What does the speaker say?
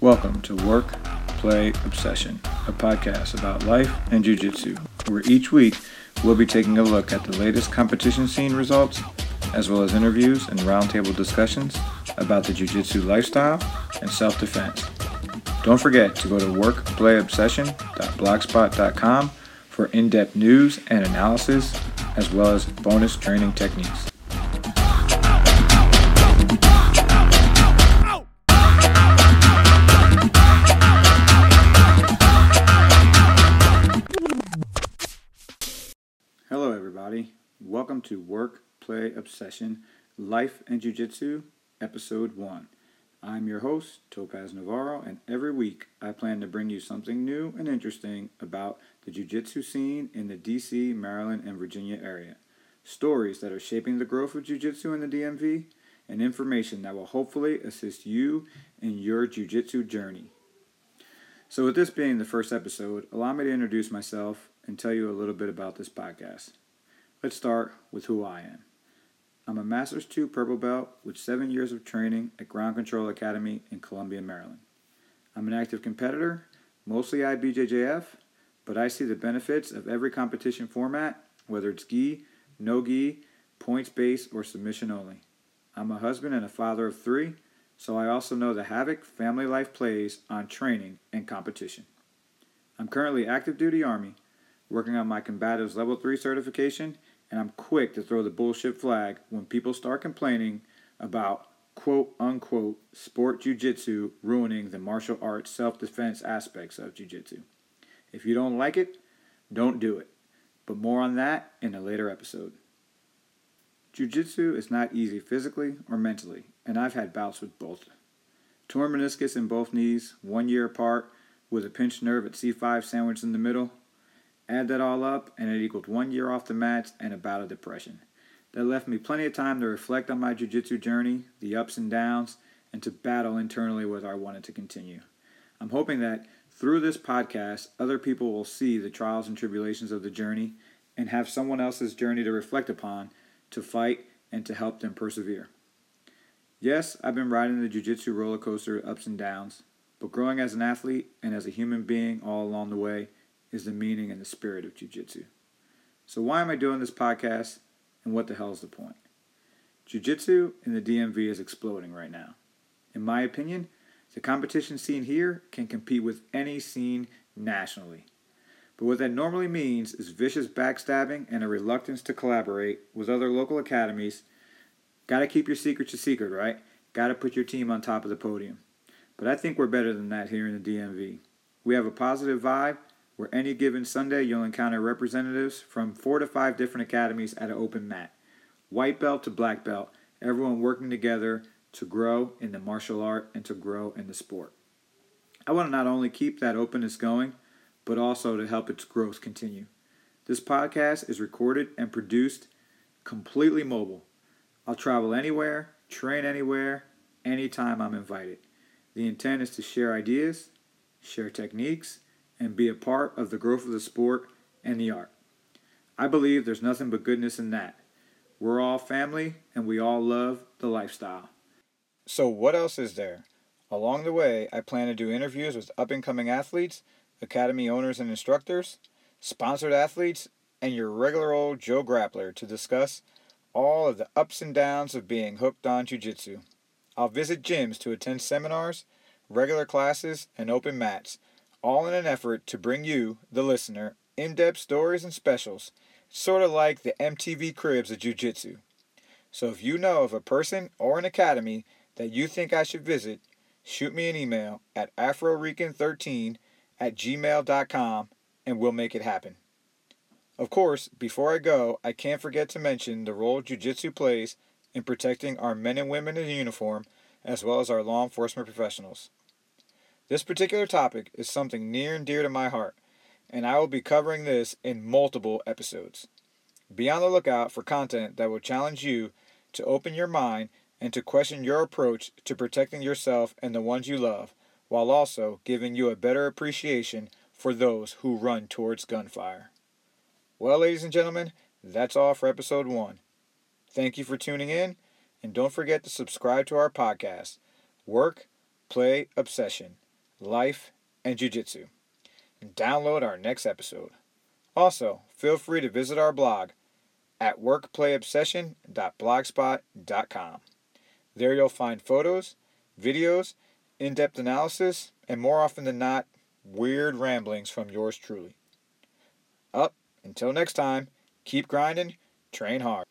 Welcome to Work, Play, Obsession, a podcast about life and jiu-jitsu, where each week we'll be taking a look at the latest competition scene results, as well as interviews and roundtable discussions about the jiu-jitsu lifestyle and self-defense. Don't forget to go to workplayobsession.blogspot.com for in-depth news and analysis, as well as bonus training techniques. Everybody. Welcome to Work, Play, Obsession, Life and Jiu Jitsu, Episode 1. I'm your host, Topaz Navarro, and every week I plan to bring you something new and interesting about the Jiu Jitsu scene in the DC, Maryland, and Virginia area. Stories that are shaping the growth of Jiu Jitsu in the DMV, and information that will hopefully assist you in your Jiu Jitsu journey. So, with this being the first episode, allow me to introduce myself and tell you a little bit about this podcast. Let's start with who I am. I'm a Masters 2 Purple Belt with seven years of training at Ground Control Academy in Columbia, Maryland. I'm an active competitor, mostly IBJJF, but I see the benefits of every competition format, whether it's gi, no gi, points based, or submission only. I'm a husband and a father of three, so I also know the havoc family life plays on training and competition. I'm currently active duty Army working on my combatives level 3 certification, and I'm quick to throw the bullshit flag when people start complaining about quote unquote sport jujitsu ruining the martial arts self defense aspects of jujitsu. If you don't like it, don't do it. But more on that in a later episode. Jiu-jitsu is not easy physically or mentally, and I've had bouts with both. Torn meniscus in both knees, one year apart, with a pinched nerve at C5 sandwiched in the middle, Add that all up, and it equaled one year off the mats and a bout of depression. That left me plenty of time to reflect on my jiu jitsu journey, the ups and downs, and to battle internally whether I wanted to continue. I'm hoping that through this podcast, other people will see the trials and tribulations of the journey and have someone else's journey to reflect upon, to fight, and to help them persevere. Yes, I've been riding the jiu jitsu roller coaster ups and downs, but growing as an athlete and as a human being all along the way is the meaning and the spirit of jiu-jitsu. So why am I doing this podcast and what the hell is the point? Jiu-jitsu in the DMV is exploding right now. In my opinion, the competition scene here can compete with any scene nationally. But what that normally means is vicious backstabbing and a reluctance to collaborate with other local academies. Gotta keep your secrets a secret, right? Gotta put your team on top of the podium. But I think we're better than that here in the DMV. We have a positive vibe where any given Sunday you'll encounter representatives from four to five different academies at an open mat. White belt to black belt, everyone working together to grow in the martial art and to grow in the sport. I want to not only keep that openness going, but also to help its growth continue. This podcast is recorded and produced completely mobile. I'll travel anywhere, train anywhere, anytime I'm invited. The intent is to share ideas, share techniques, and be a part of the growth of the sport and the art. I believe there's nothing but goodness in that. We're all family and we all love the lifestyle. So, what else is there? Along the way, I plan to do interviews with up and coming athletes, academy owners and instructors, sponsored athletes, and your regular old Joe Grappler to discuss all of the ups and downs of being hooked on Jiu Jitsu. I'll visit gyms to attend seminars, regular classes, and open mats all in an effort to bring you, the listener, in depth stories and specials, sort of like the MTV Cribs of Jiu Jitsu. So if you know of a person or an academy that you think I should visit, shoot me an email at afrorican13 at gmail.com and we'll make it happen. Of course, before I go, I can't forget to mention the role Jiu Jitsu plays in protecting our men and women in uniform as well as our law enforcement professionals. This particular topic is something near and dear to my heart, and I will be covering this in multiple episodes. Be on the lookout for content that will challenge you to open your mind and to question your approach to protecting yourself and the ones you love, while also giving you a better appreciation for those who run towards gunfire. Well, ladies and gentlemen, that's all for episode one. Thank you for tuning in, and don't forget to subscribe to our podcast, Work, Play, Obsession life, and jiu-jitsu. Download our next episode. Also, feel free to visit our blog at workplayobsession.blogspot.com. There you'll find photos, videos, in-depth analysis, and more often than not, weird ramblings from yours truly. Up, until next time, keep grinding, train hard.